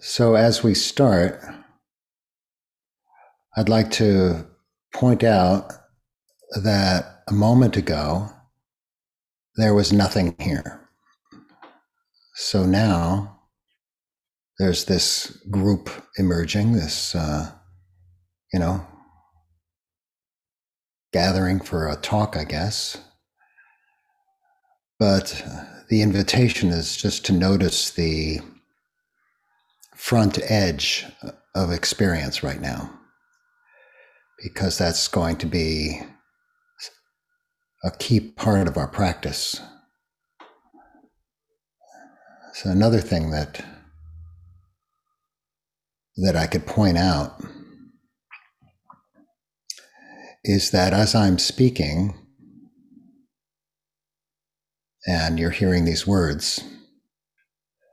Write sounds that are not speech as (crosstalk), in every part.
So, as we start, I'd like to point out that a moment ago, there was nothing here. So now there's this group emerging, this, uh, you know, gathering for a talk, I guess. But the invitation is just to notice the front edge of experience right now, because that's going to be a key part of our practice. So another thing that that I could point out is that as I'm speaking and you're hearing these words,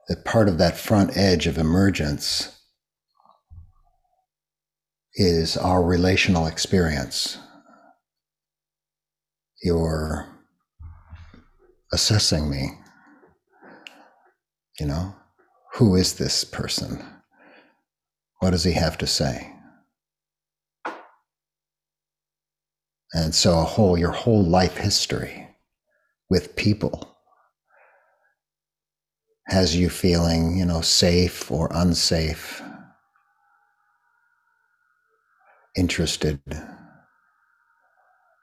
that part of that front edge of emergence is our relational experience. You're assessing me. You know, who is this person? What does he have to say? And so a whole your whole life history with people has you feeling, you know, safe or unsafe, interested.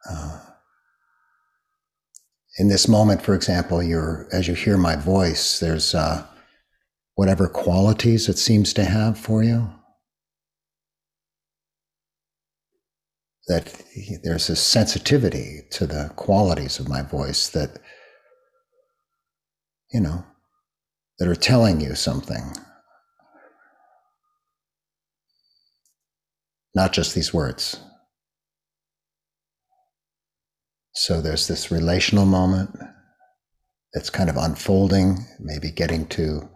Uh, in this moment, for example, you're as you hear my voice, there's uh, whatever qualities it seems to have for you. That there's a sensitivity to the qualities of my voice that, you know, that are telling you something. Not just these words. So there's this relational moment that's kind of unfolding, maybe getting to,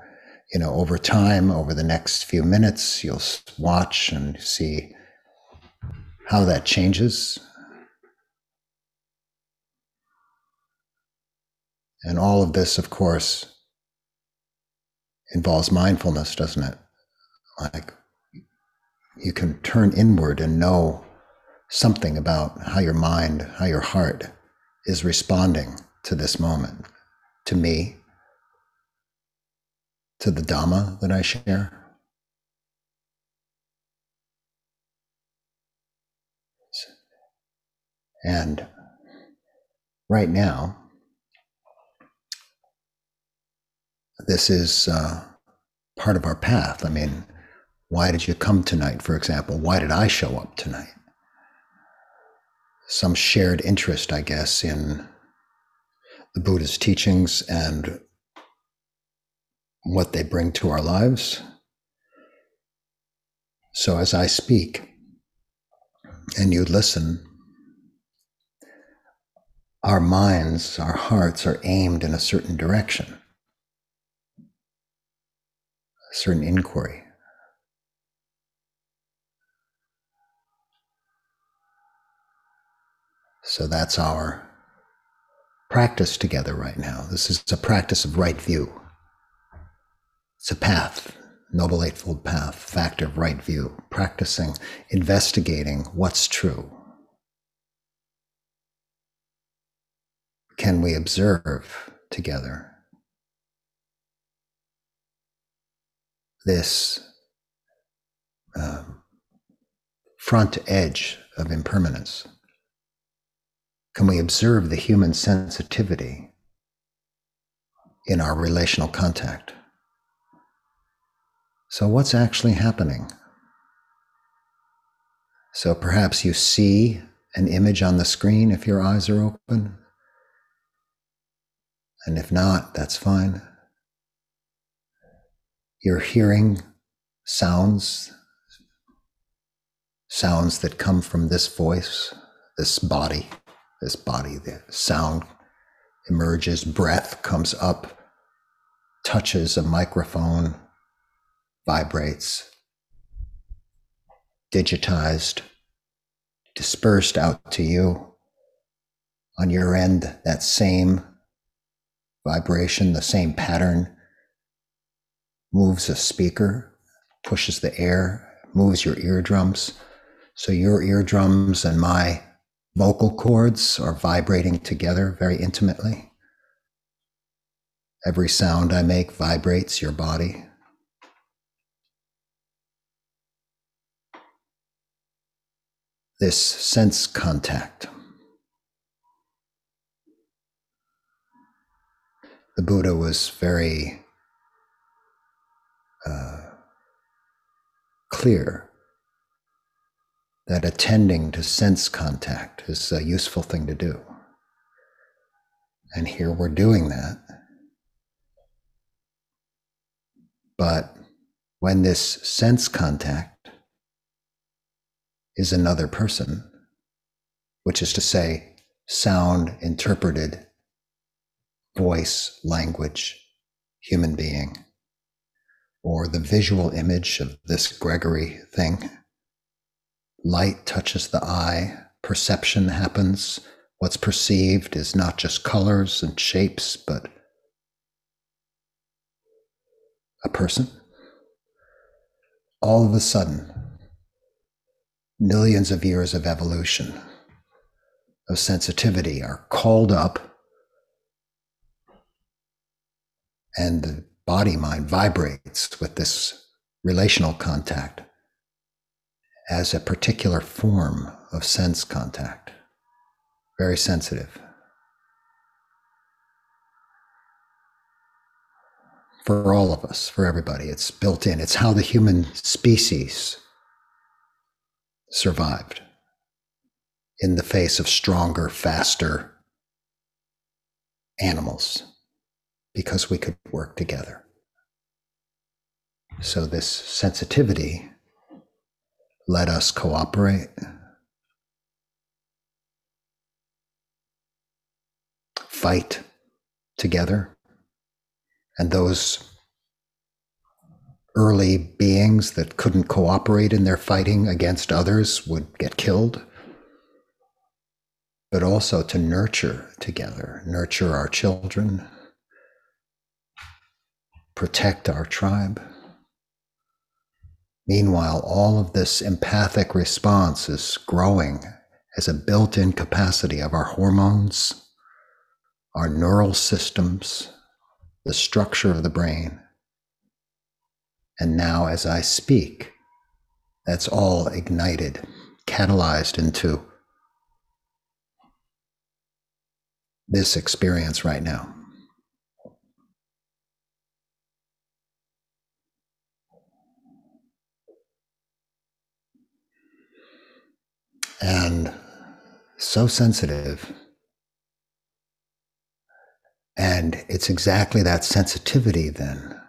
you know, over time, over the next few minutes, you'll watch and see how that changes. And all of this, of course, involves mindfulness, doesn't it? Like you can turn inward and know something about how your mind, how your heart is responding to this moment, to me, to the Dhamma that I share. And right now, this is uh, part of our path. I mean, why did you come tonight, for example? Why did I show up tonight? Some shared interest, I guess, in the Buddha's teachings and what they bring to our lives. So as I speak and you listen, our minds, our hearts are aimed in a certain direction. Certain inquiry. So that's our practice together right now. This is a practice of right view. It's a path, Noble Eightfold Path, factor of right view, practicing, investigating what's true. Can we observe together this um, front edge of impermanence? Can we observe the human sensitivity in our relational contact? So, what's actually happening? So, perhaps you see an image on the screen if your eyes are open. And if not, that's fine. You're hearing sounds, sounds that come from this voice, this body, this body, the sound emerges, breath comes up, touches a microphone, vibrates, digitized, dispersed out to you. On your end, that same vibration, the same pattern moves a speaker pushes the air, moves your eardrums. So your eardrums and my vocal cords are vibrating together very intimately. Every sound I make vibrates your body. This sense contact. The Buddha was very uh, clear that attending to sense contact is a useful thing to do. And here we're doing that. But when this sense contact is another person, which is to say, sound interpreted, voice, language, human being, or the visual image of this Gregory thing. Light touches the eye, perception happens. What's perceived is not just colors and shapes, but a person. All of a sudden, millions of years of evolution, of sensitivity are called up, and body mind vibrates with this relational contact as a particular form of sense contact, very sensitive. For all of us, for everybody, it's built in. It's how the human species survived in the face of stronger, faster animals because we could work together. So, this sensitivity let us cooperate. Fight together. And those early beings that couldn't cooperate in their fighting against others would get killed. But also to nurture together, nurture our children, protect our tribe. Meanwhile, all of this empathic response is growing as a built in capacity of our hormones, our neural systems, the structure of the brain. And now, as I speak, that's all ignited, catalyzed into this experience right now. And so sensitive. And it's exactly that sensitivity then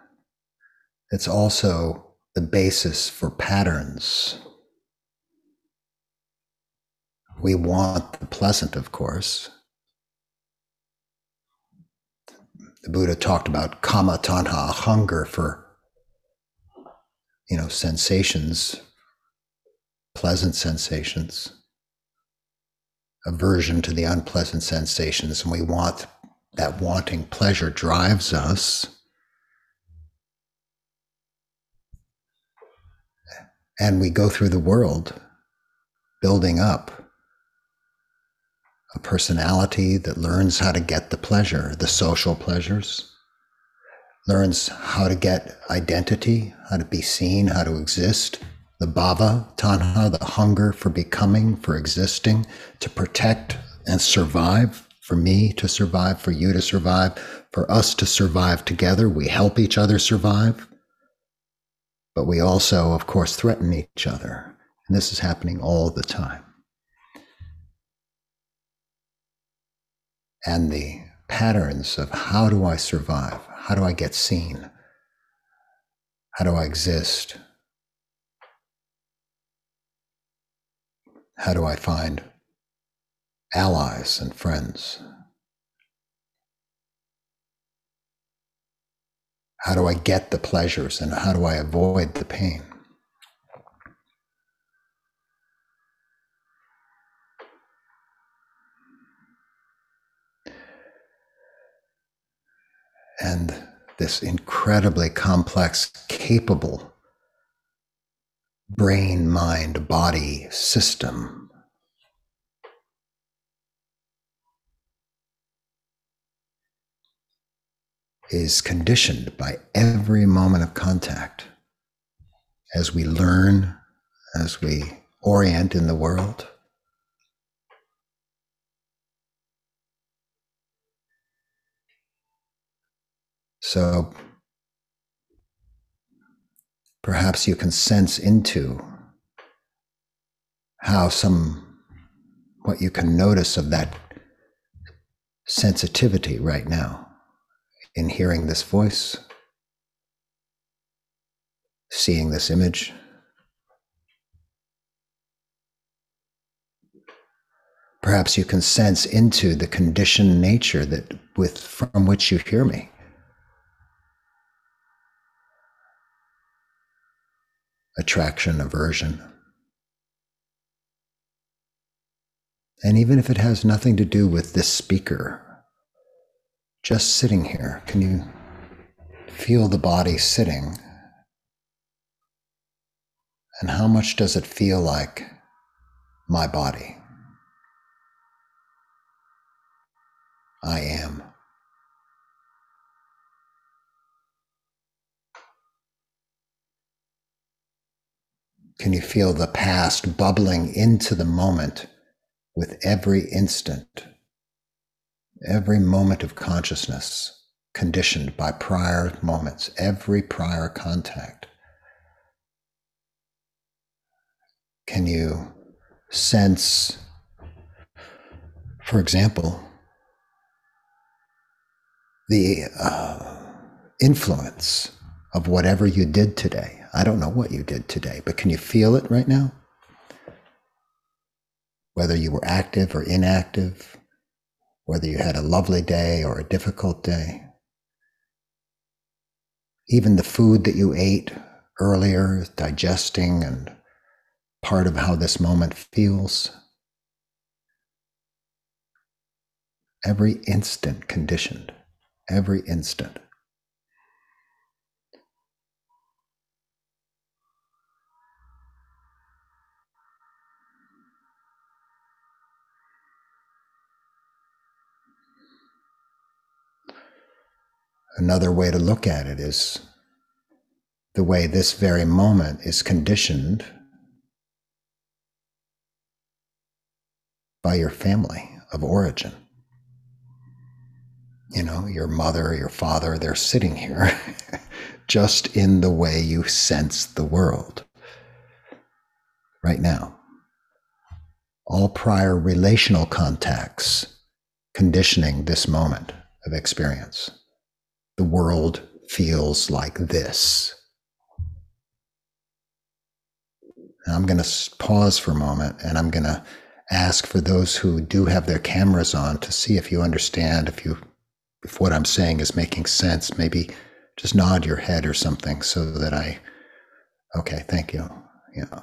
that's also the basis for patterns. We want the pleasant, of course. The Buddha talked about kama tanha, hunger for, you know, sensations, pleasant sensations aversion to the unpleasant sensations, and we want that wanting pleasure drives us. And we go through the world building up a personality that learns how to get the pleasure, the social pleasures, learns how to get identity, how to be seen, how to exist the bhava, tanha, the hunger for becoming, for existing, to protect and survive, for me to survive, for you to survive, for us to survive together. We help each other survive, but we also, of course, threaten each other. And this is happening all the time. And the patterns of how do I survive? How do I get seen? How do I exist? How do I find allies and friends? How do I get the pleasures and how do I avoid the pain? And this incredibly complex, capable brain, mind, body system. Is conditioned by every moment of contact as we learn, as we orient in the world. So perhaps you can sense into how some, what you can notice of that sensitivity right now in hearing this voice, seeing this image. Perhaps you can sense into the conditioned nature that with from which you hear me. Attraction, aversion. And even if it has nothing to do with this speaker, just sitting here, can you feel the body sitting? And how much does it feel like my body? I am. Can you feel the past bubbling into the moment with every instant, every moment of consciousness conditioned by prior moments, every prior contact? Can you sense, for example, the uh, influence of whatever you did today? I don't know what you did today, but can you feel it right now? Whether you were active or inactive, whether you had a lovely day or a difficult day. Even the food that you ate earlier digesting and part of how this moment feels. Every instant conditioned, every instant. Another way to look at it is the way this very moment is conditioned by your family of origin. You know, your mother, your father, they're sitting here (laughs) just in the way you sense the world right now. All prior relational contacts conditioning this moment of experience the world feels like this. I'm going to pause for a moment and I'm going to ask for those who do have their cameras on to see if you understand, if you if what I'm saying is making sense, maybe just nod your head or something so that I okay, thank you. Yeah.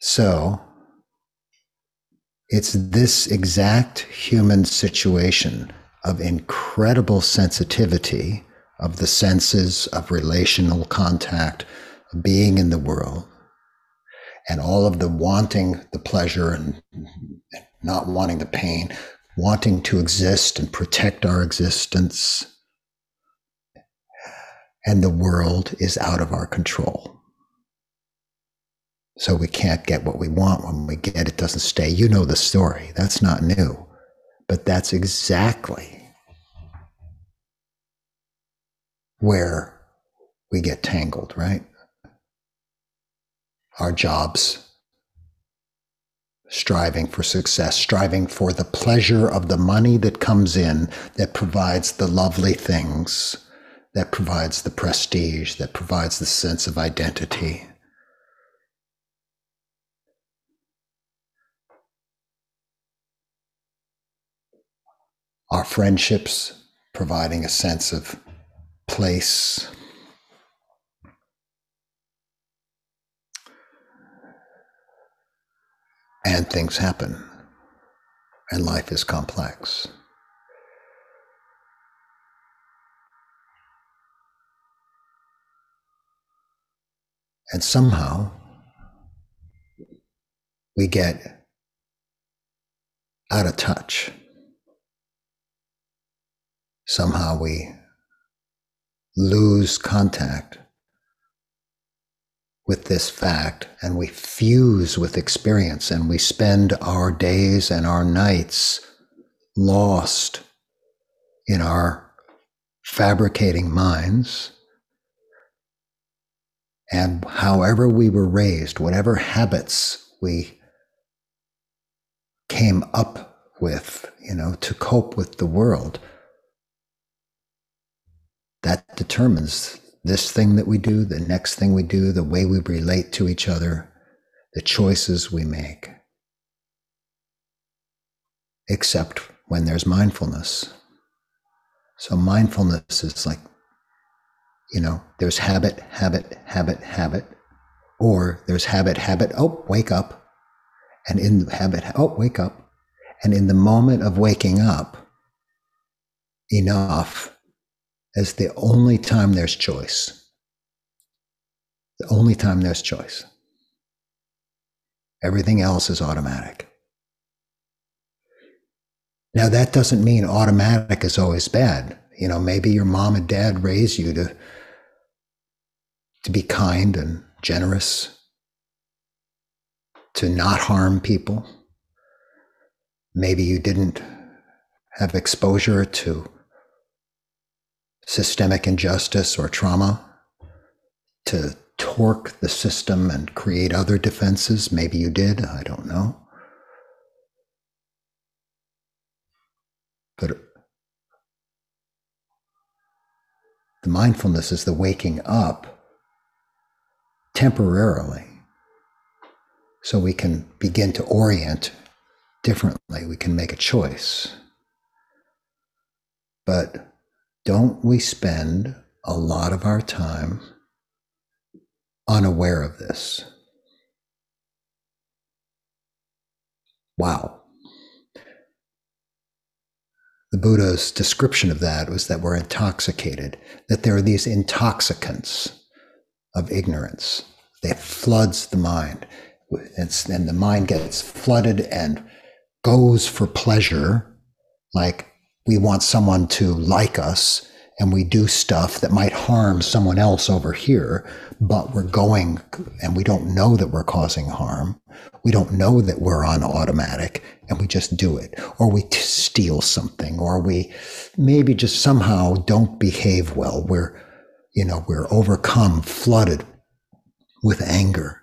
So, it's this exact human situation of incredible sensitivity of the senses, of relational contact, being in the world, and all of the wanting the pleasure and not wanting the pain, wanting to exist and protect our existence. And the world is out of our control. So we can't get what we want. When we get it, doesn't stay. You know the story. That's not new. But that's exactly where we get tangled, right? Our jobs, striving for success, striving for the pleasure of the money that comes in that provides the lovely things, that provides the prestige, that provides the sense of identity. our friendships, providing a sense of place. And things happen, and life is complex. And somehow we get out of touch. Somehow we lose contact with this fact and we fuse with experience and we spend our days and our nights lost in our fabricating minds. And however we were raised, whatever habits we came up with, you know, to cope with the world, that determines this thing that we do, the next thing we do, the way we relate to each other, the choices we make. Except when there's mindfulness. So mindfulness is like, you know, there's habit, habit, habit, habit, or there's habit, habit, oh, wake up. And in the habit, oh, wake up. And in the moment of waking up, enough is the only time there's choice. The only time there's choice. Everything else is automatic. Now, that doesn't mean automatic is always bad. You know, maybe your mom and dad raised you to, to be kind and generous, to not harm people. Maybe you didn't have exposure to systemic injustice or trauma, to torque the system and create other defenses. Maybe you did, I don't know. But the mindfulness is the waking up temporarily so we can begin to orient differently. We can make a choice. But don't we spend a lot of our time unaware of this? Wow. The Buddha's description of that was that we're intoxicated, that there are these intoxicants of ignorance that floods the mind. And the mind gets flooded and goes for pleasure, like we want someone to like us and we do stuff that might harm someone else over here, but we're going and we don't know that we're causing harm. We don't know that we're on automatic and we just do it. Or we t- steal something or we maybe just somehow don't behave well. We're, you know, we're overcome, flooded with anger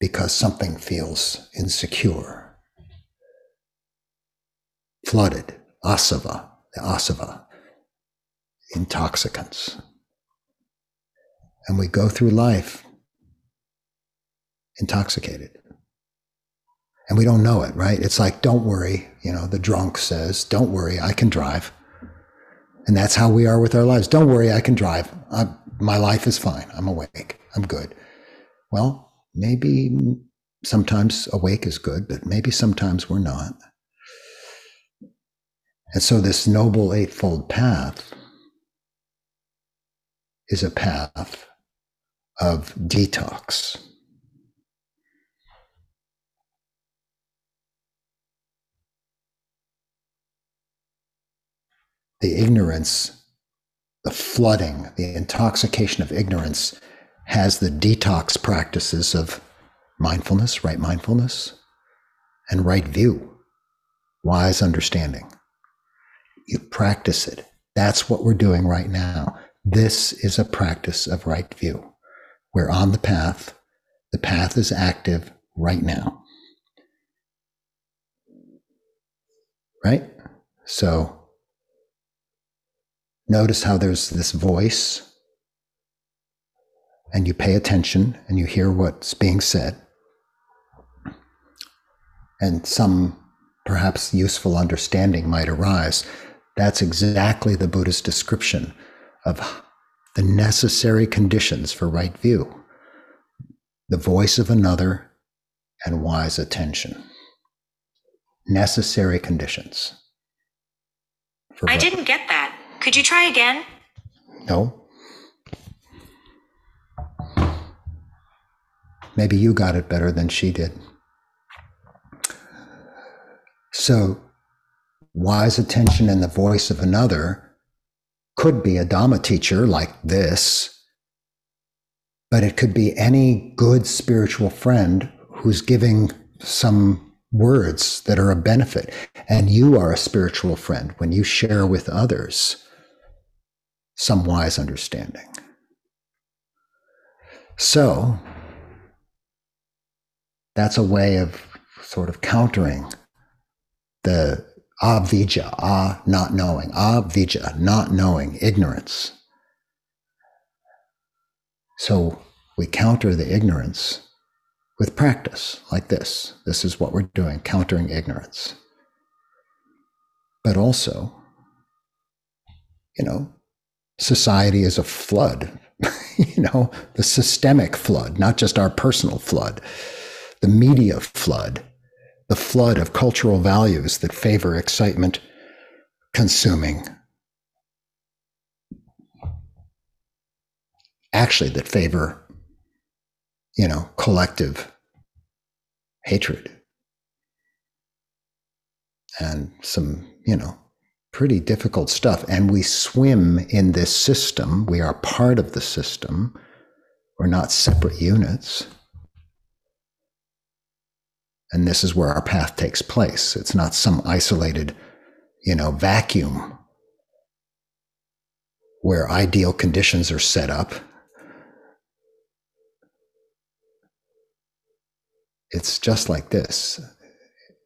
because something feels insecure. Flooded asava, the asava, intoxicants. And we go through life intoxicated. And we don't know it, right? It's like, don't worry, you know, the drunk says, don't worry, I can drive. And that's how we are with our lives. Don't worry, I can drive. I, my life is fine. I'm awake. I'm good. Well, maybe sometimes awake is good, but maybe sometimes we're not. And so, this Noble Eightfold Path is a path of detox. The ignorance, the flooding, the intoxication of ignorance has the detox practices of mindfulness, right mindfulness, and right view, wise understanding you practice it. That's what we're doing right now. This is a practice of right view. We're on the path. The path is active right now. Right? So notice how there's this voice, and you pay attention and you hear what's being said. And some perhaps useful understanding might arise. That's exactly the Buddha's description of the necessary conditions for right view the voice of another and wise attention. Necessary conditions. I right. didn't get that. Could you try again? No. maybe you got it better than she did. So, wise attention in the voice of another could be a Dhamma teacher like this, but it could be any good spiritual friend who's giving some words that are a benefit. And you are a spiritual friend when you share with others some wise understanding. So, that's a way of sort of countering the avijja, ah, not knowing, avijja, not knowing, ignorance. So we counter the ignorance with practice like this. This is what we're doing, countering ignorance. But also, you know, society is a flood, (laughs) you know, the systemic flood, not just our personal flood, the media flood the flood of cultural values that favor excitement consuming. Actually, that favor, you know, collective hatred. And some, you know, pretty difficult stuff. And we swim in this system. We are part of the system. We're not separate units. And this is where our path takes place. It's not some isolated, you know, vacuum where ideal conditions are set up. It's just like this,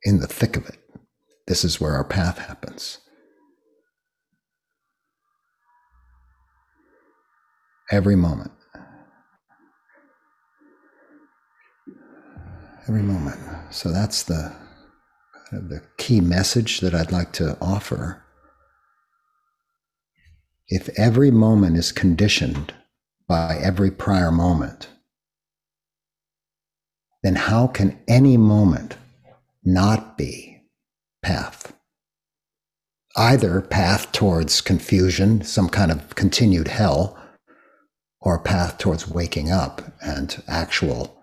in the thick of it. This is where our path happens. Every moment. Every moment. So that's the kind of the key message that I'd like to offer. If every moment is conditioned by every prior moment, then how can any moment not be path? Either path towards confusion, some kind of continued hell, or path towards waking up and actual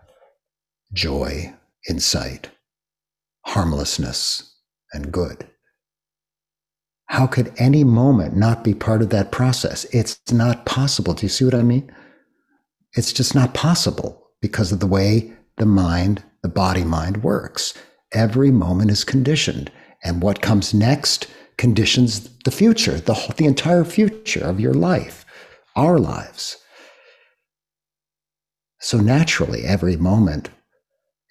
joy insight, harmlessness, and good. How could any moment not be part of that process? It's not possible. Do you see what I mean? It's just not possible because of the way the mind, the body mind works. Every moment is conditioned. And what comes next conditions the future, the, the entire future of your life, our lives. So naturally, every moment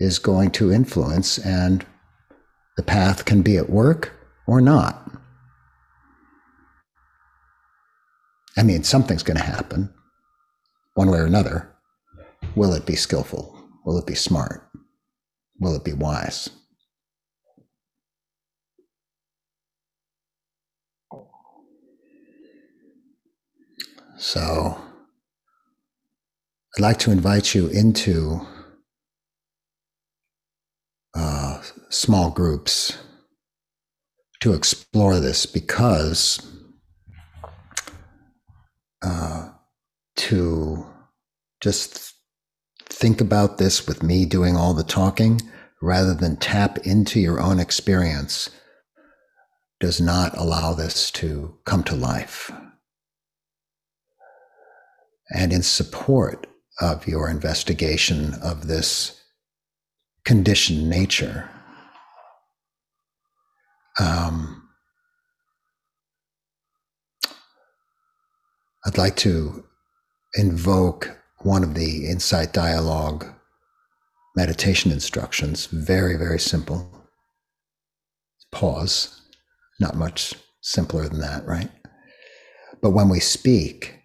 is going to influence, and the path can be at work or not. I mean, something's going to happen one way or another. Will it be skillful? Will it be smart? Will it be wise? So, I'd like to invite you into uh, small groups to explore this because uh, to just think about this with me doing all the talking rather than tap into your own experience does not allow this to come to life. And in support of your investigation of this conditioned nature. Um, I'd like to invoke one of the insight dialogue meditation instructions. Very, very simple. Pause. Not much simpler than that, right? But when we speak,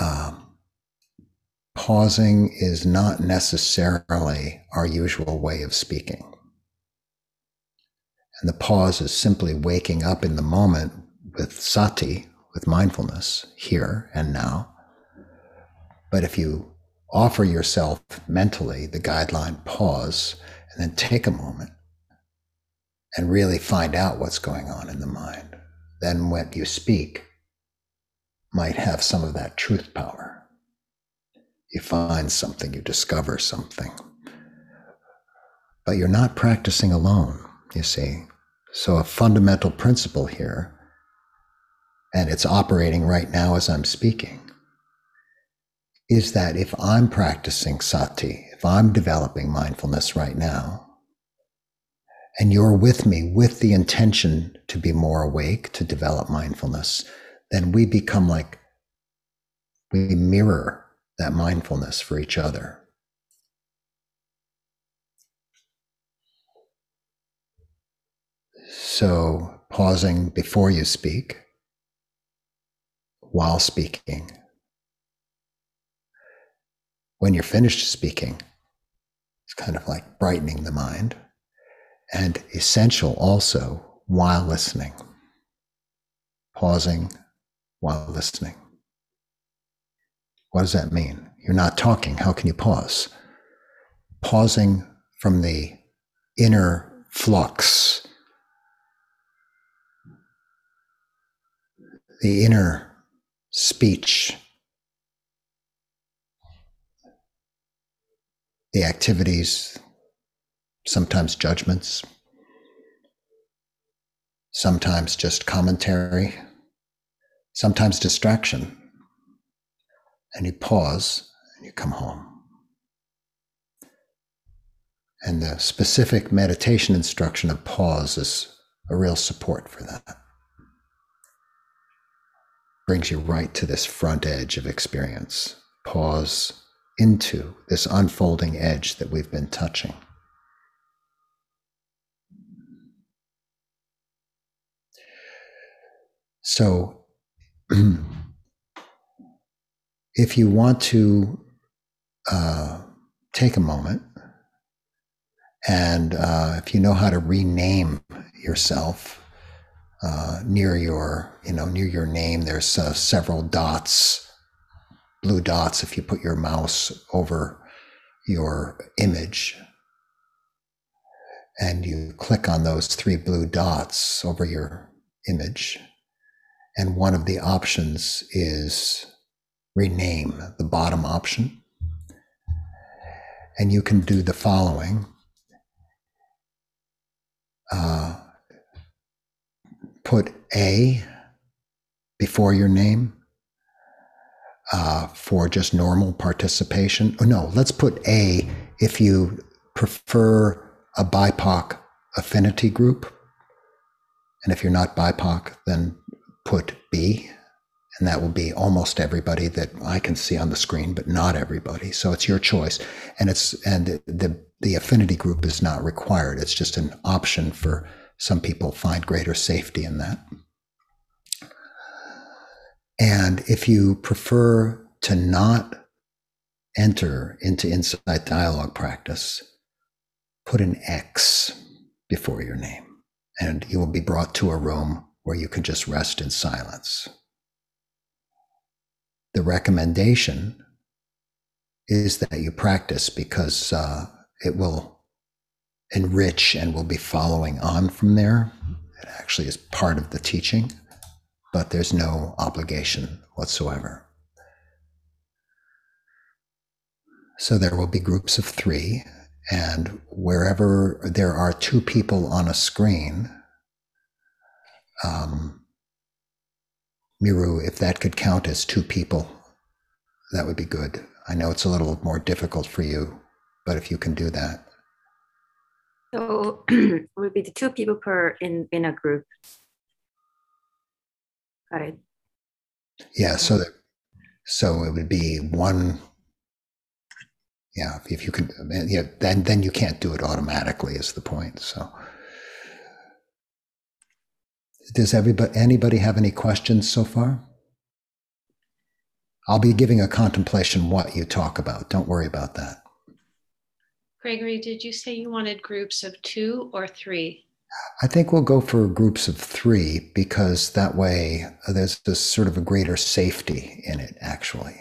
um, pausing is not necessarily our usual way of speaking. And the pause is simply waking up in the moment with sati, with mindfulness, here and now. But if you offer yourself mentally the guideline pause and then take a moment and really find out what's going on in the mind, then what you speak might have some of that truth power. You find something, you discover something. But you're not practicing alone, you see. So, a fundamental principle here, and it's operating right now as I'm speaking, is that if I'm practicing sati, if I'm developing mindfulness right now, and you're with me with the intention to be more awake, to develop mindfulness, then we become like we mirror that mindfulness for each other. So, pausing before you speak, while speaking. When you're finished speaking, it's kind of like brightening the mind and essential also while listening, pausing while listening. What does that mean? You're not talking. How can you pause? Pausing from the inner flux, the inner speech, the activities, sometimes judgments, sometimes just commentary, sometimes distraction. And you pause and you come home. And the specific meditation instruction of pause is a real support for that. Brings you right to this front edge of experience. Pause into this unfolding edge that we've been touching. So, (clears throat) if you want to uh, take a moment, and uh, if you know how to rename yourself uh, near your, you know, near your name, there's uh, several dots, blue dots. If you put your mouse over your image, and you click on those three blue dots over your image, and one of the options is rename, the bottom option. And you can do the following. Uh, put A before your name uh, for just normal participation. Oh, no, let's put A if you prefer a BIPOC affinity group. And if you're not BIPOC, then put B, and that will be almost everybody that I can see on the screen, but not everybody. So it's your choice, and it's and the the affinity group is not required. It's just an option for some people find greater safety in that. And if you prefer to not enter into insight dialogue practice, put an X before your name, and you will be brought to a room where you can just rest in silence. The recommendation is that you practice because uh, it will enrich and will be following on from there. It actually is part of the teaching, but there's no obligation whatsoever. So there will be groups of three, and wherever there are two people on a screen, um, Miru, if that could count as two people, that would be good. I know it's a little more difficult for you, but if you can do that. So (clears throat) it would be the two people per in in a group. Got it. Yeah. So that so it would be one. Yeah, if you can, yeah, then then you can't do it automatically. Is the point? So. Does everybody, anybody have any questions so far? I'll be giving a contemplation what you talk about. Don't worry about that. Gregory, did you say you wanted groups of two or three? I think we'll go for groups of three because that way there's this sort of a greater safety in it, actually.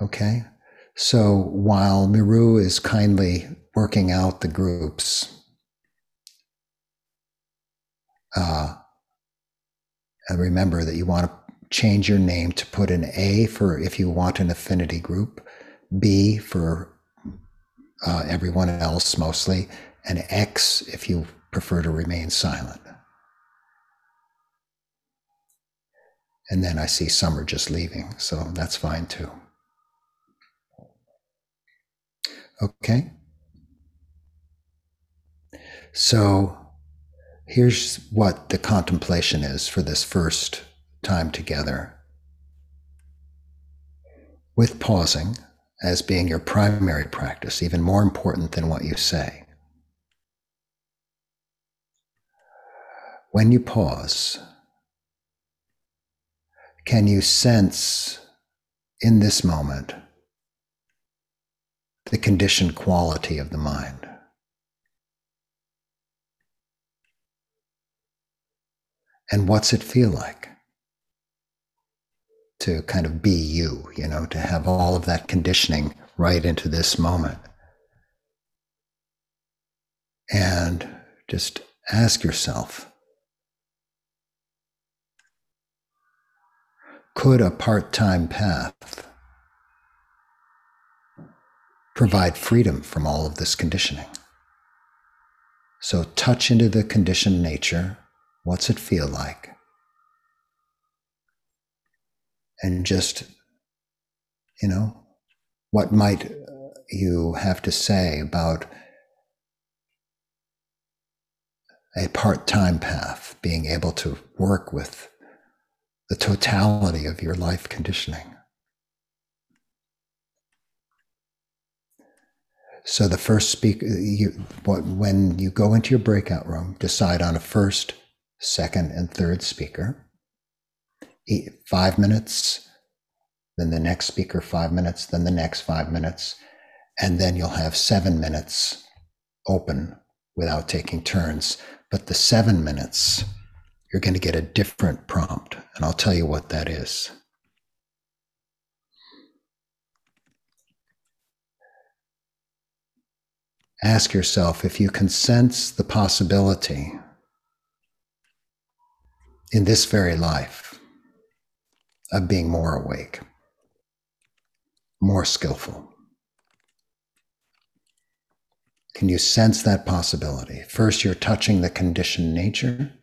Okay. So while Miru is kindly working out the groups, uh, remember that you want to change your name to put an A for if you want an affinity group, B for uh, everyone else mostly, and X if you prefer to remain silent. And then I see some are just leaving, so that's fine too. Okay. So here's what the contemplation is for this first time together. With pausing as being your primary practice, even more important than what you say. When you pause, can you sense in this moment the conditioned quality of the mind? And what's it feel like to kind of be you, you know, to have all of that conditioning right into this moment? And just ask yourself could a part time path provide freedom from all of this conditioning? So touch into the conditioned nature. What's it feel like? And just, you know, what might you have to say about a part time path, being able to work with the totality of your life conditioning. So the first speaker, you, when you go into your breakout room, decide on a first, second, and third speaker. Five minutes, then the next speaker five minutes, then the next five minutes, and then you'll have seven minutes open without taking turns. But the seven minutes you're going to get a different prompt. And I'll tell you what that is. Ask yourself if you can sense the possibility in this very life of being more awake, more skillful. Can you sense that possibility? First, you're touching the conditioned nature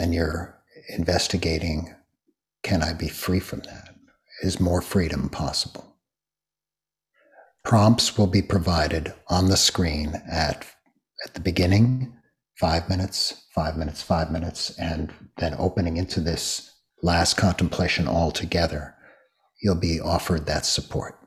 and you're investigating can I be free from that? Is more freedom possible? Prompts will be provided on the screen at, at the beginning, five minutes, five minutes, five minutes, and then opening into this last contemplation altogether, you'll be offered that support.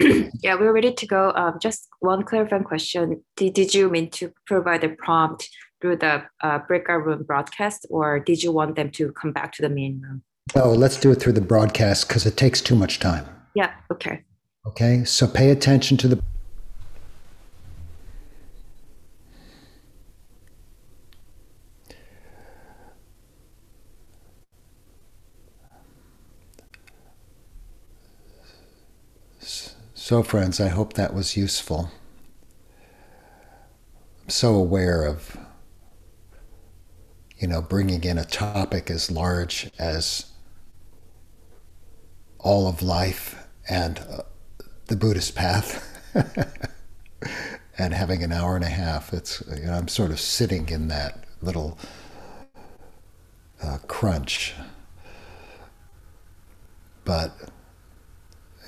(clears throat) Yeah, we're ready to go. Um, just one clarifying question. Did, did you mean to provide a prompt through the uh, breakout room broadcast, or did you want them to come back to the main room? No, let's do it through the broadcast because it takes too much time. Yeah, okay. Okay, so pay attention to the So, friends, I hope that was useful. I'm so aware of, you know, bringing in a topic as large as all of life and uh, the Buddhist path. (laughs) and having an hour and a half, it's you know, I'm sort of sitting in that little uh, crunch. But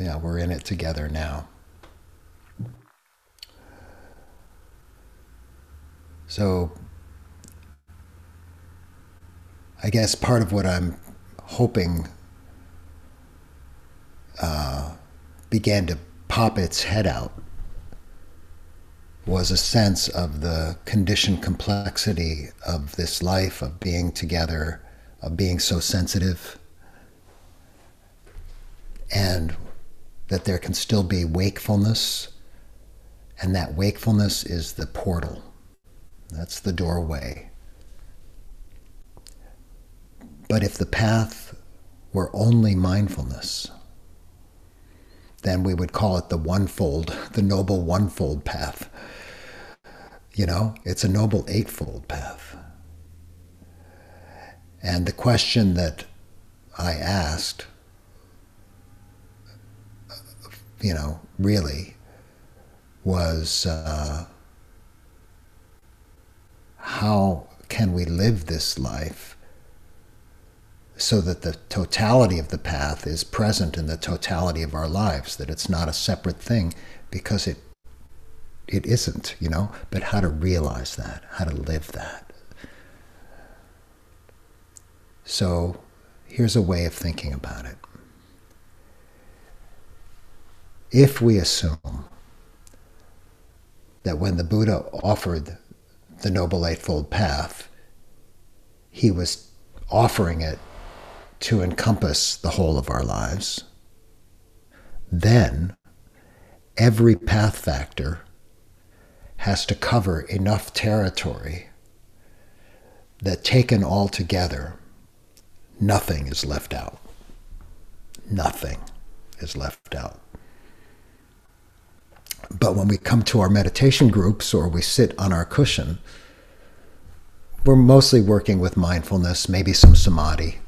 yeah, we're in it together now. So, I guess part of what I'm hoping uh, began to pop its head out was a sense of the conditioned complexity of this life, of being together, of being so sensitive, and that there can still be wakefulness, and that wakefulness is the portal. That's the doorway. But if the path were only mindfulness, then we would call it the onefold, the noble onefold path. You know, it's a noble eightfold path. And the question that I asked, you know, really was uh, how can we live this life so that the totality of the path is present in the totality of our lives, that it's not a separate thing because it it isn't, you know, but how to realize that, how to live that. So here's a way of thinking about it. If we assume that when the Buddha offered the Noble Eightfold Path, he was offering it to encompass the whole of our lives, then every path factor has to cover enough territory that taken all together, nothing is left out. Nothing is left out. But when we come to our meditation groups or we sit on our cushion, we're mostly working with mindfulness, maybe some samadhi,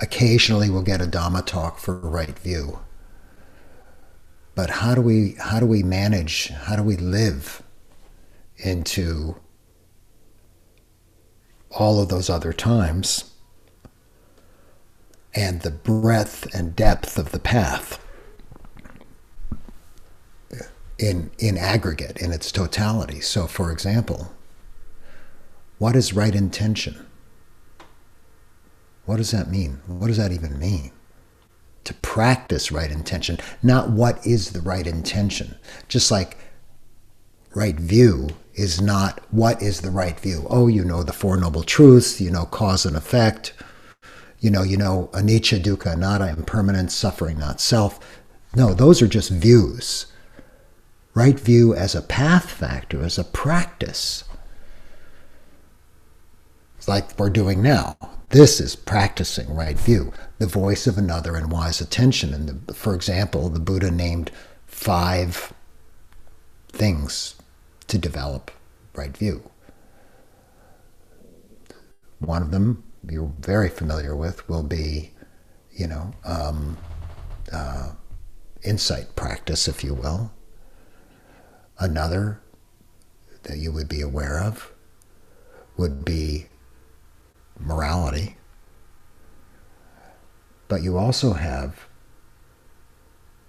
Occasionally we'll get a Dhamma talk for right view. But how do we how do we manage, how do we live into all of those other times and the breadth and depth of the path in in aggregate in its totality. So for example, what is right intention? What does that mean? What does that even mean? To practice right intention, not what is the right intention. Just like right view is not what is the right view. Oh, you know the Four Noble Truths, you know cause and effect, you know, you know anicca, dukkha, anatta, impermanence, suffering, not self. No, those are just views. Right view as a path factor, as a practice. Like we're doing now. This is practicing right view, the voice of another and wise attention. And the, for example, the Buddha named five things to develop right view. One of them you're very familiar with will be, you know, um, uh, insight practice, if you will. Another that you would be aware of would be morality, but you also have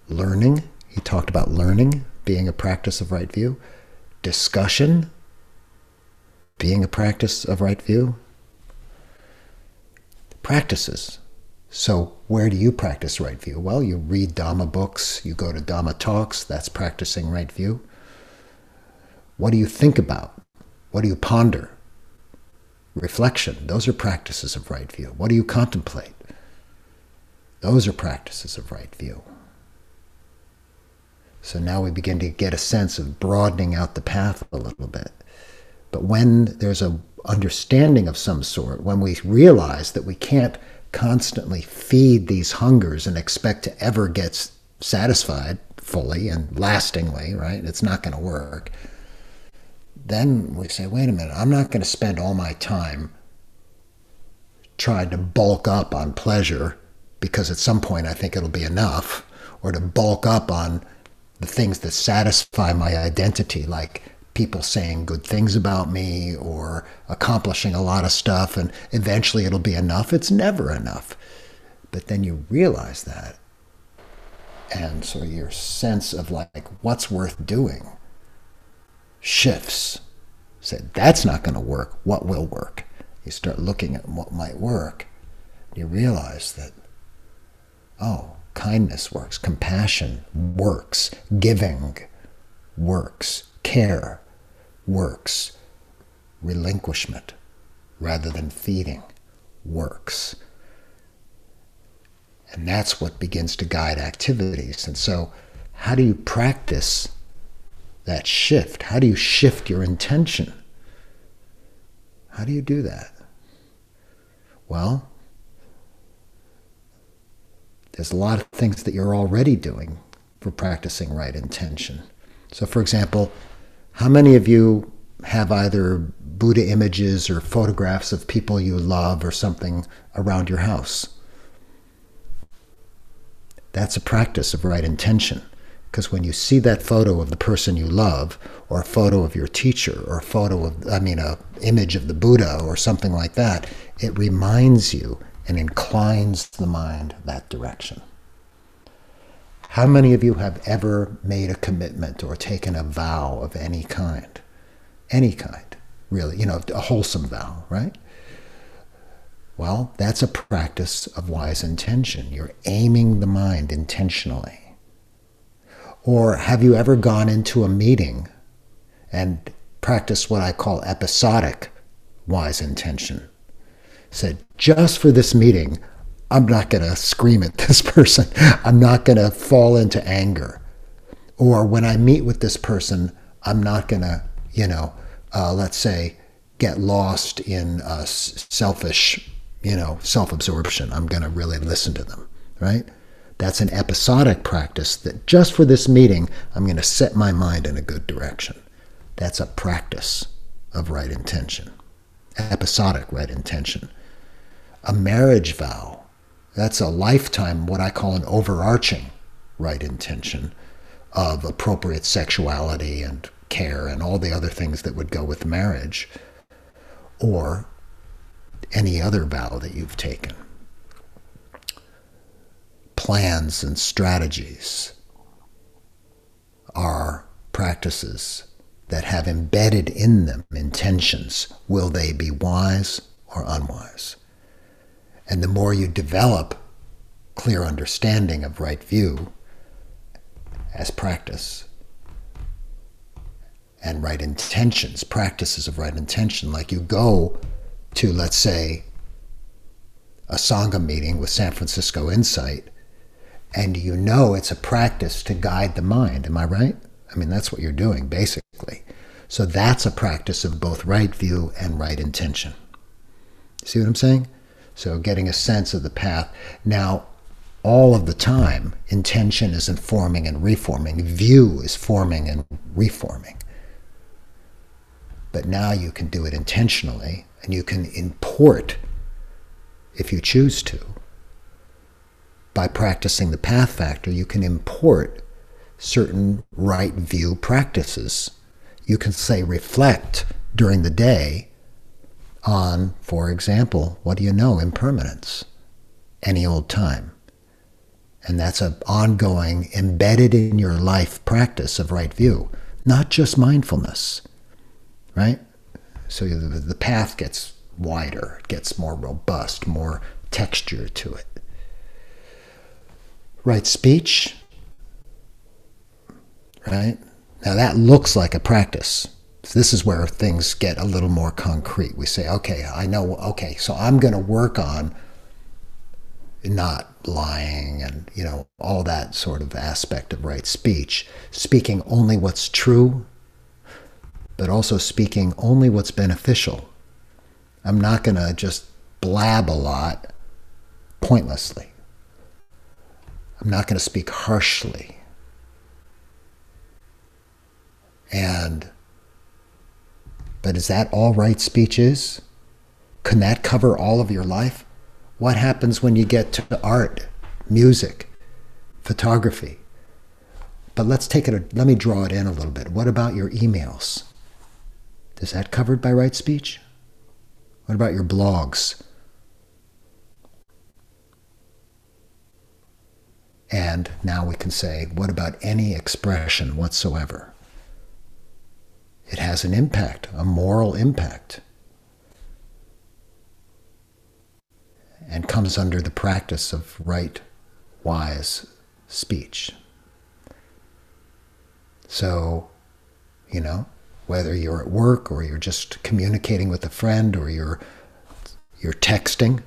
learning. He talked about learning being a practice of right view, discussion being a practice of right view, practices. So, where do you practice right view? Well, you read Dhamma books, you go to Dhamma talks, that's practicing right view. What do you think about? What do you ponder? Reflection. Those are practices of right view. What do you contemplate? Those are practices of right view. So now we begin to get a sense of broadening out the path a little bit. But when there's a understanding of some sort, when we realize that we can't constantly feed these hungers and expect to ever get satisfied fully and lastingly, right? It's not going to work then we say, wait a minute, I'm not going to spend all my time trying to bulk up on pleasure because at some point I think it'll be enough, or to bulk up on the things that satisfy my identity, like people saying good things about me or accomplishing a lot of stuff, and eventually it'll be enough. It's never enough. But then you realize that. And so your sense of like what's worth doing shifts. Said, that's not going to work. What will work? You start looking at what might work. You realize that, oh, kindness works, compassion works, giving works, care works, relinquishment rather than feeding works. And that's what begins to guide activities. And so, how do you practice that shift? How do you shift your intention? How do you do that? Well, There's a lot of things that you're already doing for practicing right intention. So, for example, how many of you have either Buddha images or photographs of people you love or something around your house? That's a practice of right intention. Because when you see that photo of the person you love, or a photo of your teacher, or a photo of, I mean, a image of the Buddha, or something like that, it reminds you and inclines the mind that direction. How many of you have ever made a commitment or taken a vow of any kind? Any kind, really, you know, a wholesome vow, right? Well, that's a practice of wise intention. You're aiming the mind intentionally. Or have you ever gone into a meeting and practiced what I call episodic wise intention? Said, just for this meeting, I'm not going to scream at this (laughs) person. I'm not going to fall into anger. Or when I meet with this person, I'm not going to, you know, uh, let's say, get lost in uh, selfish, you know, self absorption. I'm going to really listen to them, right? That's an episodic practice that just for this meeting, I'm going to set my mind in a good direction. That's a practice of right intention, episodic right intention. A marriage vow, that's a lifetime, what I call an overarching right intention of appropriate sexuality and care and all the other things that would go with marriage, or any other vow that you've taken plans and strategies are practices that have embedded in them intentions. Will they be wise or unwise? And the more you develop clear understanding of right view as practice and right intentions, practices of right intention, like you go to, let's say, a Sangha meeting with San Francisco Insight and you know it's a practice to guide the mind. Am I right? I mean, that's what you're doing, basically. So that's a practice of both right view and right intention. See what I'm saying? So getting a sense of the path. Now, all of the time, intention is informing and reforming, view is forming and reforming. But now you can do it intentionally and you can import, if you choose to, by practicing the path factor, you can import certain right view practices. You can say reflect during the day on, for example, what do you know, impermanence, any old time. And that's an ongoing, embedded in your life practice of right view, not just mindfulness, right? So the path gets wider, it gets more robust, more texture to it right speech, right? Now that looks like a practice. This is where things get a little more concrete. We say, okay, I know, okay, so I'm going to work on not lying and, you know, all that sort of aspect of right speech, speaking only what's true, but also speaking only what's beneficial. I'm not going to just blab a lot pointlessly. I'm not going to speak harshly. And, but is that all right speech is? Can that cover all of your life? What happens when you get to art, music, photography? But let's take it, a, let me draw it in a little bit. What about your emails? Is that covered by right speech? What about your blogs? And now we can say, what about any expression whatsoever? It has an impact, a moral impact, and comes under the practice of right, wise speech. So, you know, whether you're at work or you're just communicating with a friend or you're you're texting,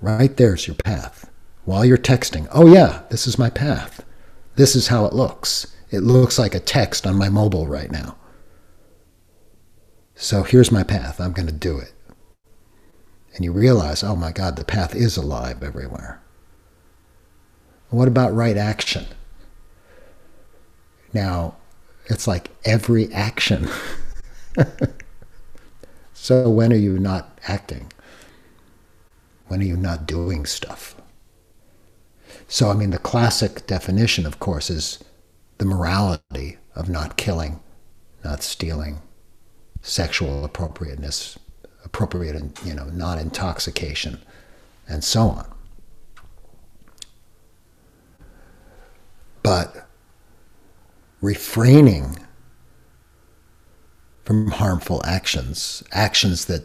right there's your path while you're texting, oh, yeah, this is my path. This is how it looks. It looks like a text on my mobile right now. So here's my path. I'm going to do it. And you realize, oh my God, the path is alive everywhere. What about right action? Now, it's like every action. (laughs) so when are you not acting? When are you not doing stuff? So, I mean, the classic definition, of course, is the morality of not killing, not stealing, sexual appropriateness, appropriate, you know, not intoxication, and so on. But refraining from harmful actions, actions that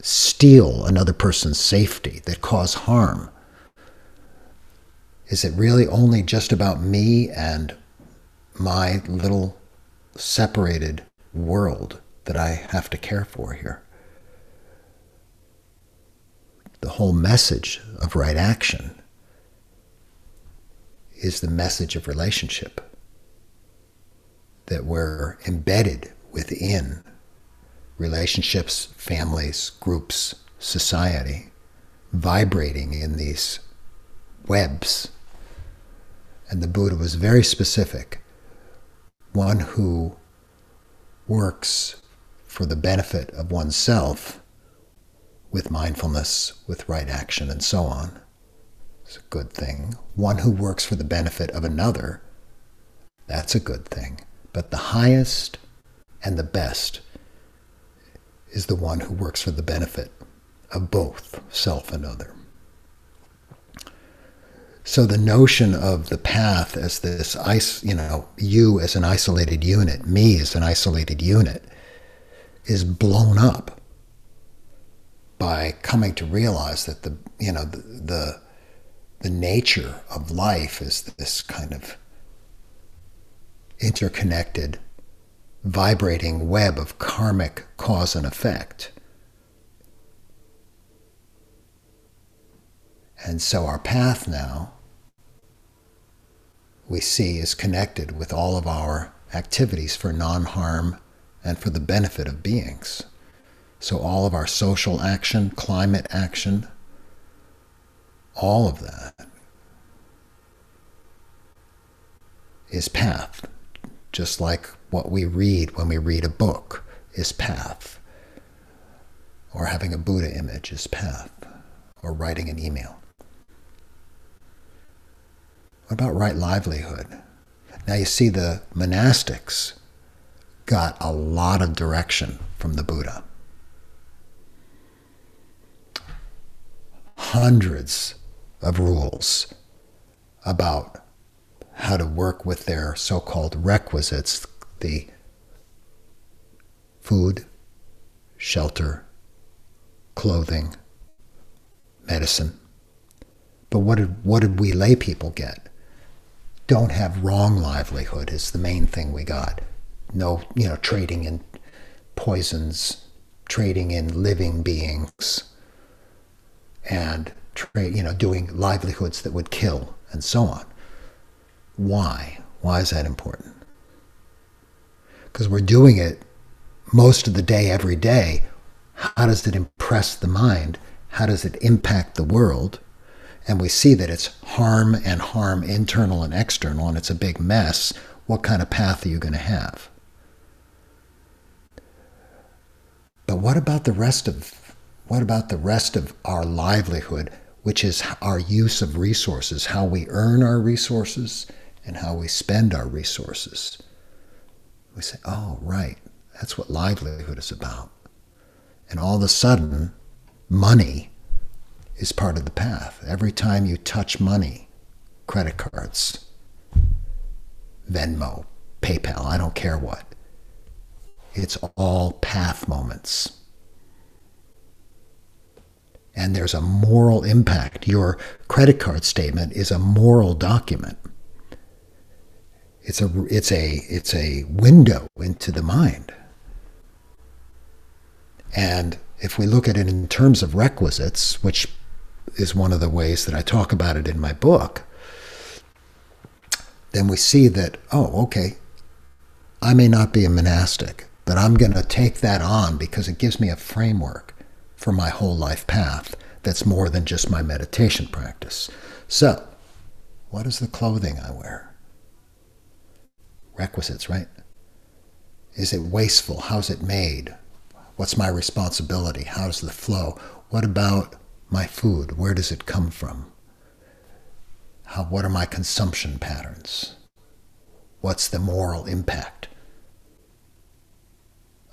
steal another person's safety, that cause harm, is it really only just about me and my little separated world that I have to care for here? The whole message of right action is the message of relationship that we're embedded within relationships, families, groups, society, vibrating in these webs. And the Buddha was very specific one who works for the benefit of oneself with mindfulness, with right action, and so on. It's a good thing. One who works for the benefit of another, that's a good thing. But the highest and the best is the one who works for the benefit of both self and other. So the notion of the path as this, you know, you as an isolated unit, me as an isolated unit, is blown up by coming to realize that the, you know, the, the, the nature of life is this kind of interconnected, vibrating web of karmic cause and effect. And so our path now, we see, is connected with all of our activities for non harm and for the benefit of beings. So all of our social action, climate action, all of that is path, just like what we read when we read a book is path, or having a Buddha image is path, or writing an email. What about right livelihood? Now you see the monastics got a lot of direction from the Buddha. Hundreds of rules about how to work with their so called requisites the food, shelter, clothing, medicine. But what did, what did we lay people get? Don't have wrong livelihood is the main thing we got. No, you know, trading in poisons, trading in living beings, and trade, you know, doing livelihoods that would kill, and so on. Why? Why is that important? Because we're doing it most of the day, every day. How does it impress the mind? How does it impact the world? And we see that it's harm and harm, internal and external, and it's a big mess, what kind of path are you going to have? But what about the rest of what about the rest of our livelihood, which is our use of resources, how we earn our resources and how we spend our resources? We say, oh, right, that's what livelihood is about. And all of a sudden, money is part of the path. Every time you touch money, credit cards, Venmo, PayPal, I don't care what, it's all path moments. And there's a moral impact. Your credit card statement is a moral document. It's a, it's a, it's a window into the mind. And if we look at it in terms of requisites, which is one of the ways that I talk about it in my book, then we see that, oh, okay, I may not be a monastic, but I'm going to take that on because it gives me a framework for my whole life path that's more than just my meditation practice. So, What is the clothing I wear? Requisites, right? Is it wasteful? How's it made? What's my responsibility? How's the flow? What about my food? Where does it come from? How, what are my consumption patterns? What's the moral impact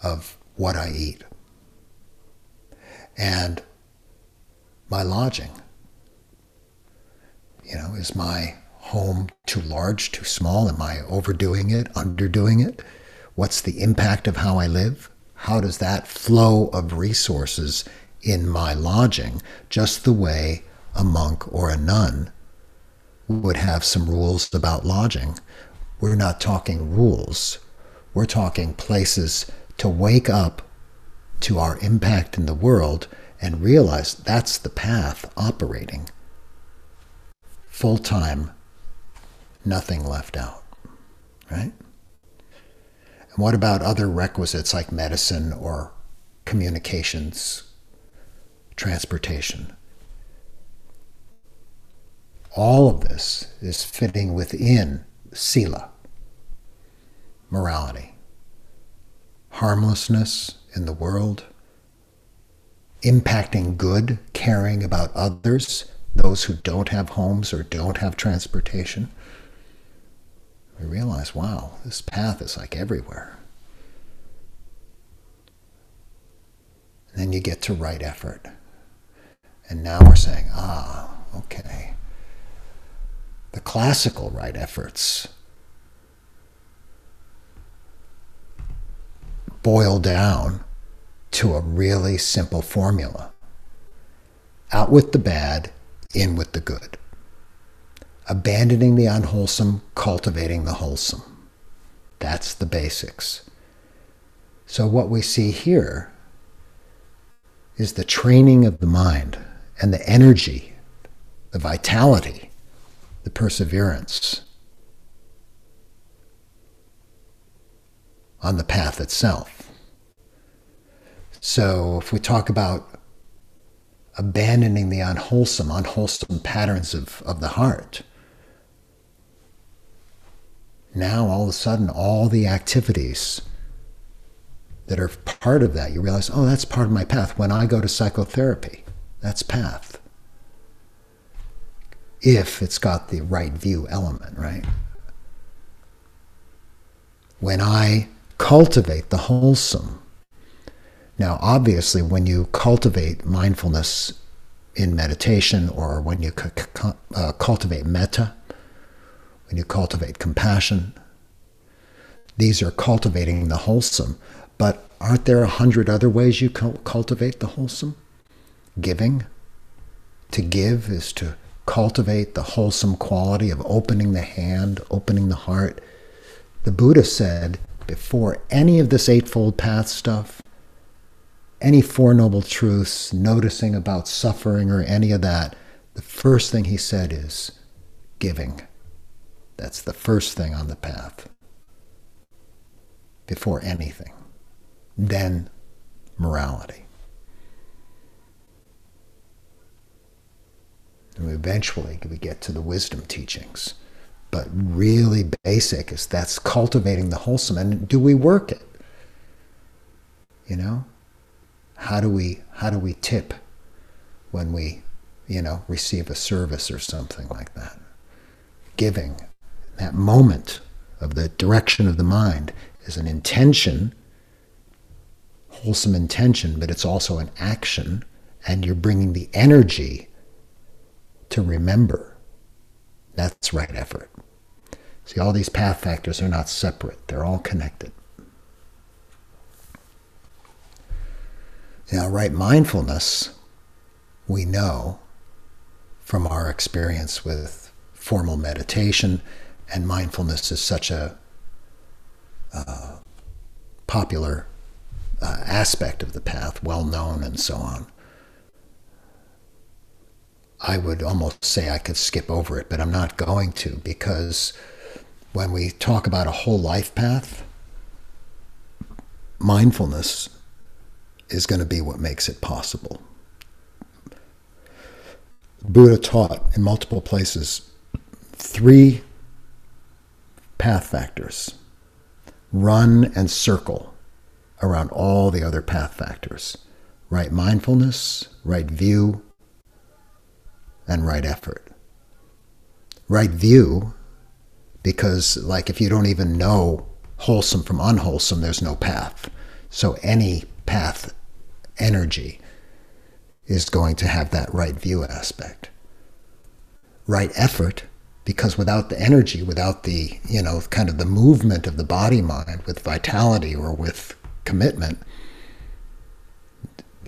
of what I eat? And my lodging. You know, is my home too large, too small? Am I overdoing it, underdoing it? What's the impact of how I live? How does that flow of resources in my lodging, just the way a monk or a nun would have some rules about lodging. We're not talking rules. We're talking places to wake up to our impact in the world and realize that's the path operating. Full time, nothing left out, right? And what about other requisites like medicine or communications, transportation? All of this is fitting within sila, morality, harmlessness in the world, impacting good, caring about others, those who don't have homes or don't have transportation. We realize, wow, this path is like everywhere. And then you get to right effort. And now we're saying, ah, okay the classical right efforts boil down to a really simple formula out with the bad, in with the good. Abandoning the unwholesome, cultivating the wholesome. That's the basics. So, what we see here is the training of the mind and the energy, the vitality the perseverance on the path itself. So, if we talk about abandoning the unwholesome, unwholesome patterns of, of the heart, now all of a sudden, all the activities that are part of that, you realize, oh, that's part of my path. When I go to psychotherapy, that's path if it's got the right view element, right? When I cultivate the wholesome, now obviously, when you cultivate mindfulness in meditation or when you uh, cultivate metta, when you cultivate compassion, these are cultivating the wholesome. But aren't there a hundred other ways you cultivate the wholesome? Giving. To give is to cultivate the wholesome quality of opening the hand, opening the heart. The Buddha said before any of this Eightfold Path stuff, any Four Noble Truths, noticing about suffering or any of that, the first thing he said is giving. That's the first thing on the path. Before anything. Then morality. And eventually we get to the wisdom teachings. But really basic is that's cultivating the wholesome. And do we work it? You know? How do we how do we tip when we, you know, receive a service or something like that? Giving. That moment of the direction of the mind is an intention, wholesome intention, but it's also an action, and you're bringing the energy to remember. That's right effort. See, all these path factors are not separate, they're all connected. Now, right mindfulness, we know from our experience with formal meditation, and mindfulness is such a uh, popular uh, aspect of the path, well known and so on. I would almost say I could skip over it, but I'm not going to because when we talk about a whole life path, mindfulness is going to be what makes it possible. Buddha taught in multiple places three path factors run and circle around all the other path factors right mindfulness, right view, and right effort. Right view, because, like, if you don't even know wholesome from unwholesome, there's no path. So, any path energy is going to have that right view aspect. Right effort, because without the energy, without the, you know, kind of the movement of the body mind with vitality or with commitment,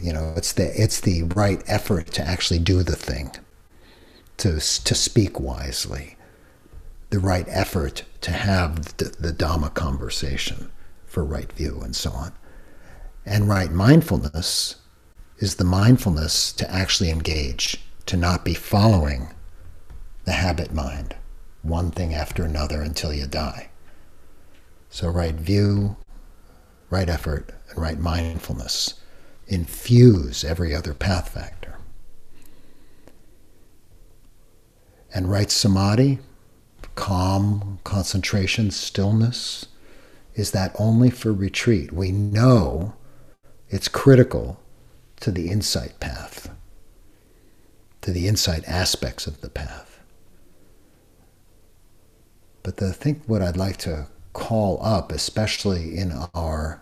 you know, it's the it's the right effort to actually do the thing, to to speak wisely, the right effort to have the, the Dhamma conversation for right view and so on. And right mindfulness is the mindfulness to actually engage, to not be following the habit mind, one thing after another until you die. So, right view, right effort, and right mindfulness infuse every other path factor. And right samadhi, calm, concentration, stillness, is that only for retreat. We know it's critical to the insight path, to the insight aspects of the path. But the, I think what I'd like to call up, especially in our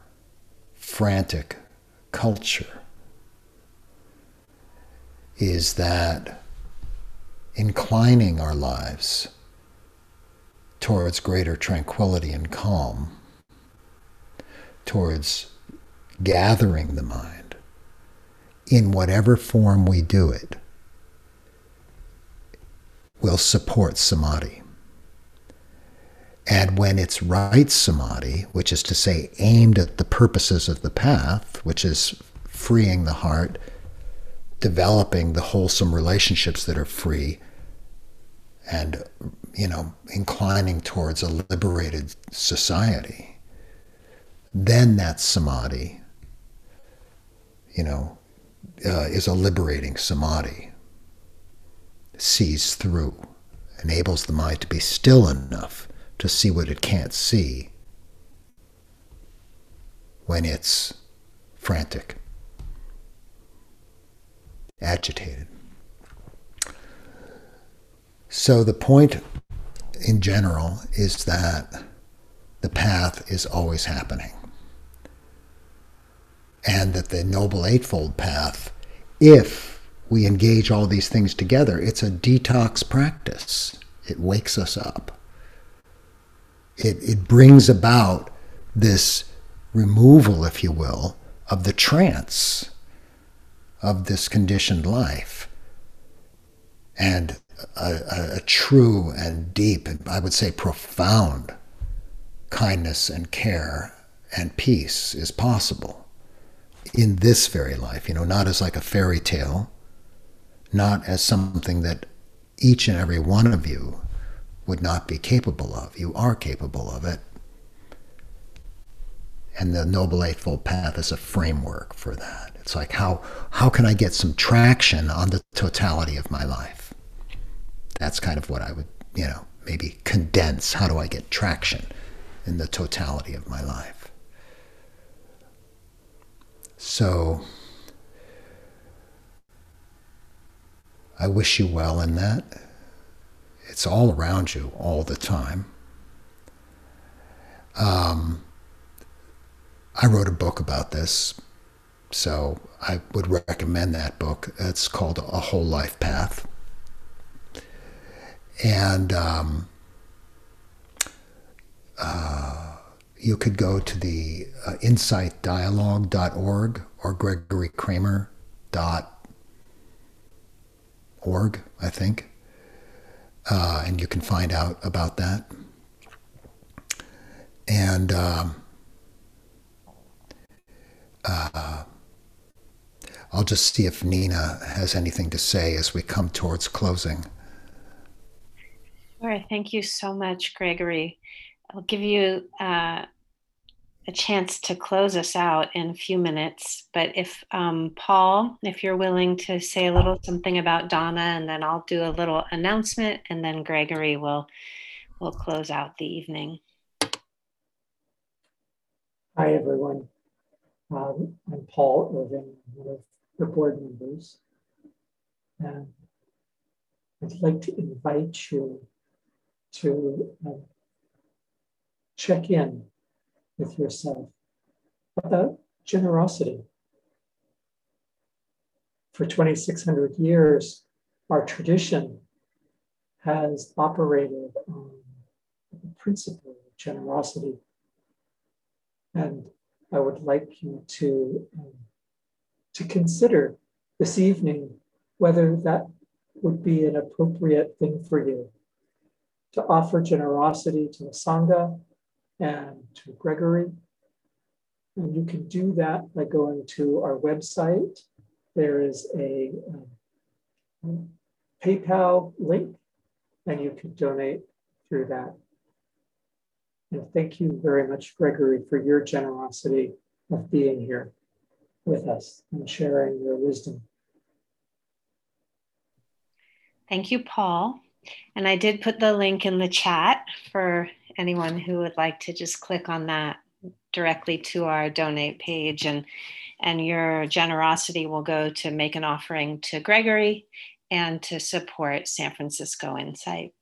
frantic culture, is that inclining our lives towards greater tranquility and calm, towards gathering the mind in whatever form we do it, will support samadhi. And when it's right samadhi, which is to say, aimed at the purposes of the path, which is freeing the heart, developing the wholesome relationships that are free, and, you know, inclining towards a liberated society, then that samadhi, you know, uh, is a liberating samadhi, sees through, enables the mind to be still enough to see what it can't see when it's frantic, agitated. So, the point in general is that the path is always happening. And that the Noble Eightfold Path, if we engage all these things together, it's a detox practice. It wakes us up it, it brings about this removal, if you will, of the trance of this conditioned life and a, a, true and deep, and I would say profound kindness and care and peace is possible in this very life, you know, not as like a fairy tale, not as something that each and every one of you would not be capable of. You are capable of it. And the Noble Eightfold Path is a framework for that. It's like, how, how can I get some traction on the totality of my life? That's kind of what I would, you know, maybe condense. How do I get traction in the totality of my life? So, I wish you well in that. It's all around you all the time. Um, I wrote a book about this, so I would recommend that book. It's called A Whole Life Path. And um, uh, you could go to the uh, insightdialogue.org or gregorykramer.org, I think uh, and you can find out about that. And um, uh, I'll just see if Nina has anything to say as we come towards closing. Right. Thank you so much, Gregory. I'll give you uh, a chance to close us out in a few minutes. But if um, Paul, if you're willing to say a little something about Dana, and then I'll do a little announcement, and then Gregory will will close out the evening. Hi, everyone. Um, I'm Paul Irving, one of the board members. And I'd like to invite you to um, check in with yourself about generosity. For 2,600 years, our tradition has operated on the principle of generosity. And I would like you to, um, to consider this evening whether that would be an appropriate thing for you to offer generosity to the Sangha and to Gregory. And you can do that by going to our website. There is a um, PayPal link, and you can donate through that. And thank you very much, Gregory, for your generosity of being here with us and sharing your wisdom. Thank you, Paul. And I did put the link in the chat for anyone who would like to just click on that directly to our donate page and and your generosity will go to make an offering to Gregory and to support San Francisco Insight.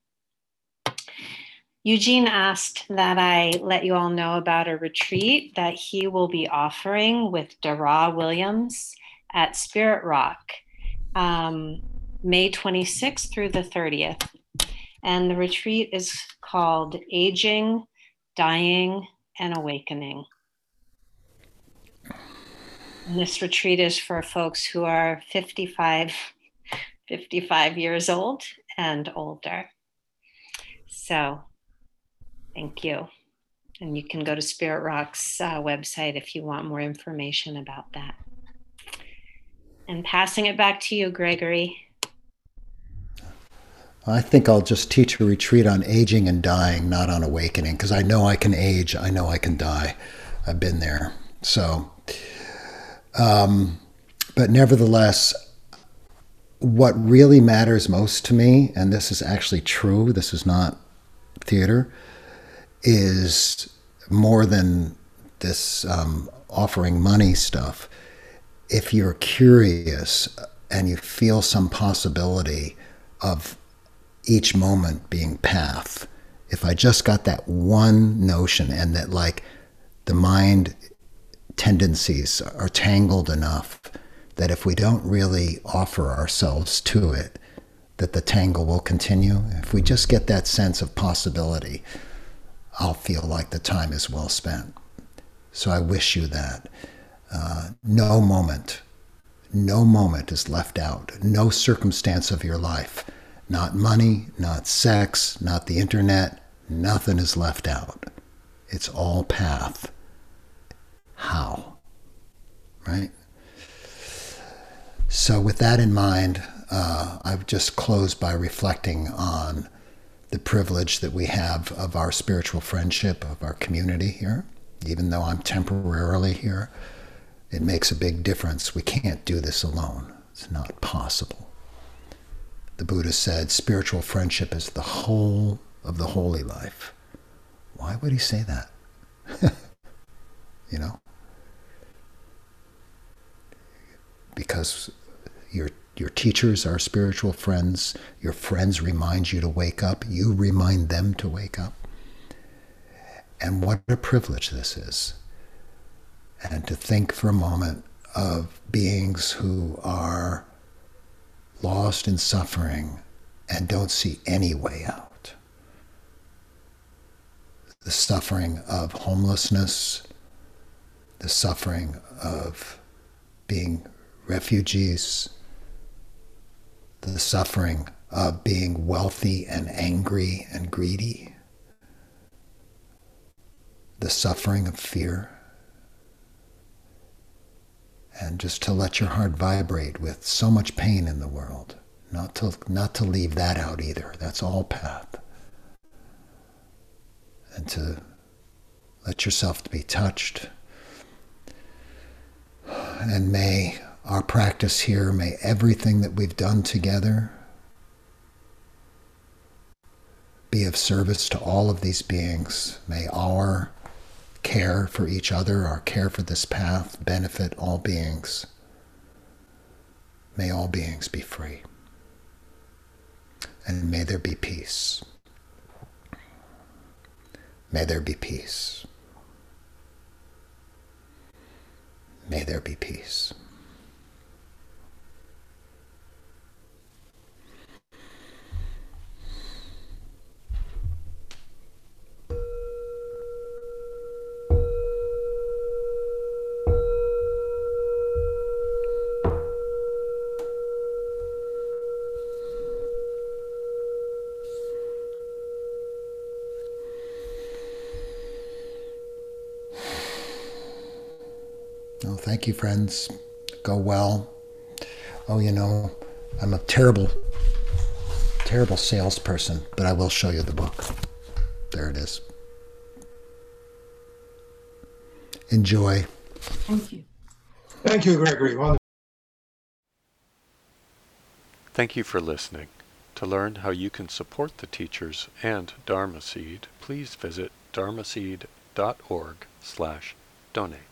Eugene asked that I let you all know about a retreat that he will be offering with Dara Williams at Spirit Rock, um, May 26th through the 30th. And the retreat is called Aging, Dying, and Awakening. And this retreat is for folks who are 55, 55 years old and older. So, thank you. And you can go to Spirit Rock's uh, website if you want more information about that. And passing it back to you, Gregory. I think I'll just teach a retreat on aging and dying, not on awakening, because I know I can age, I know I can die. I've been there. So, um, but nevertheless, what really matters most to me, and this is actually true, this is not theater, is more than this um, offering money stuff. If you're curious and you feel some possibility of each moment being path. If I just got that one notion and that, like, the mind tendencies are tangled enough that if we don't really offer ourselves to it, that the tangle will continue. If we just get that sense of possibility, I'll feel like the time is well spent. So I wish you that. Uh, no moment, no moment is left out, no circumstance of your life not money, not sex, not the internet. Nothing is left out. It's all path. How? Right? So, with that in mind, uh, I've just closed by reflecting on the privilege that we have of our spiritual friendship, of our community here. Even though I'm temporarily here, it makes a big difference. We can't do this alone, it's not possible the Buddha said spiritual friendship is the whole of the holy life. Why would he say that? (laughs) you know? Because your your teachers are spiritual friends, your friends remind you to wake up, you remind them to wake up. And what a privilege this is. And to think for a moment of beings who are lost in suffering and don't see any way out. The suffering of homelessness, the suffering of being refugees, the suffering of being wealthy and angry and greedy, the suffering of fear and just to let your heart vibrate with so much pain in the world. Not to, not to leave that out either. That's all path. And to Let yourself be touched. And may our practice here, may everything that we've done together be of service to all of these beings. May our care for each other, our care for this path, benefit all beings. May all beings be free. And may there be peace. May there be peace. May there be peace. Thank you, friends. Go well. Oh, you know, I'm a terrible, terrible salesperson, but I will show you the book. There it is. Enjoy. Thank you. Thank you, Gregory. Wonderful. Thank you for listening. To learn how you can support the teachers and Dharma Seed, please visit dharmaseed.org slash donate.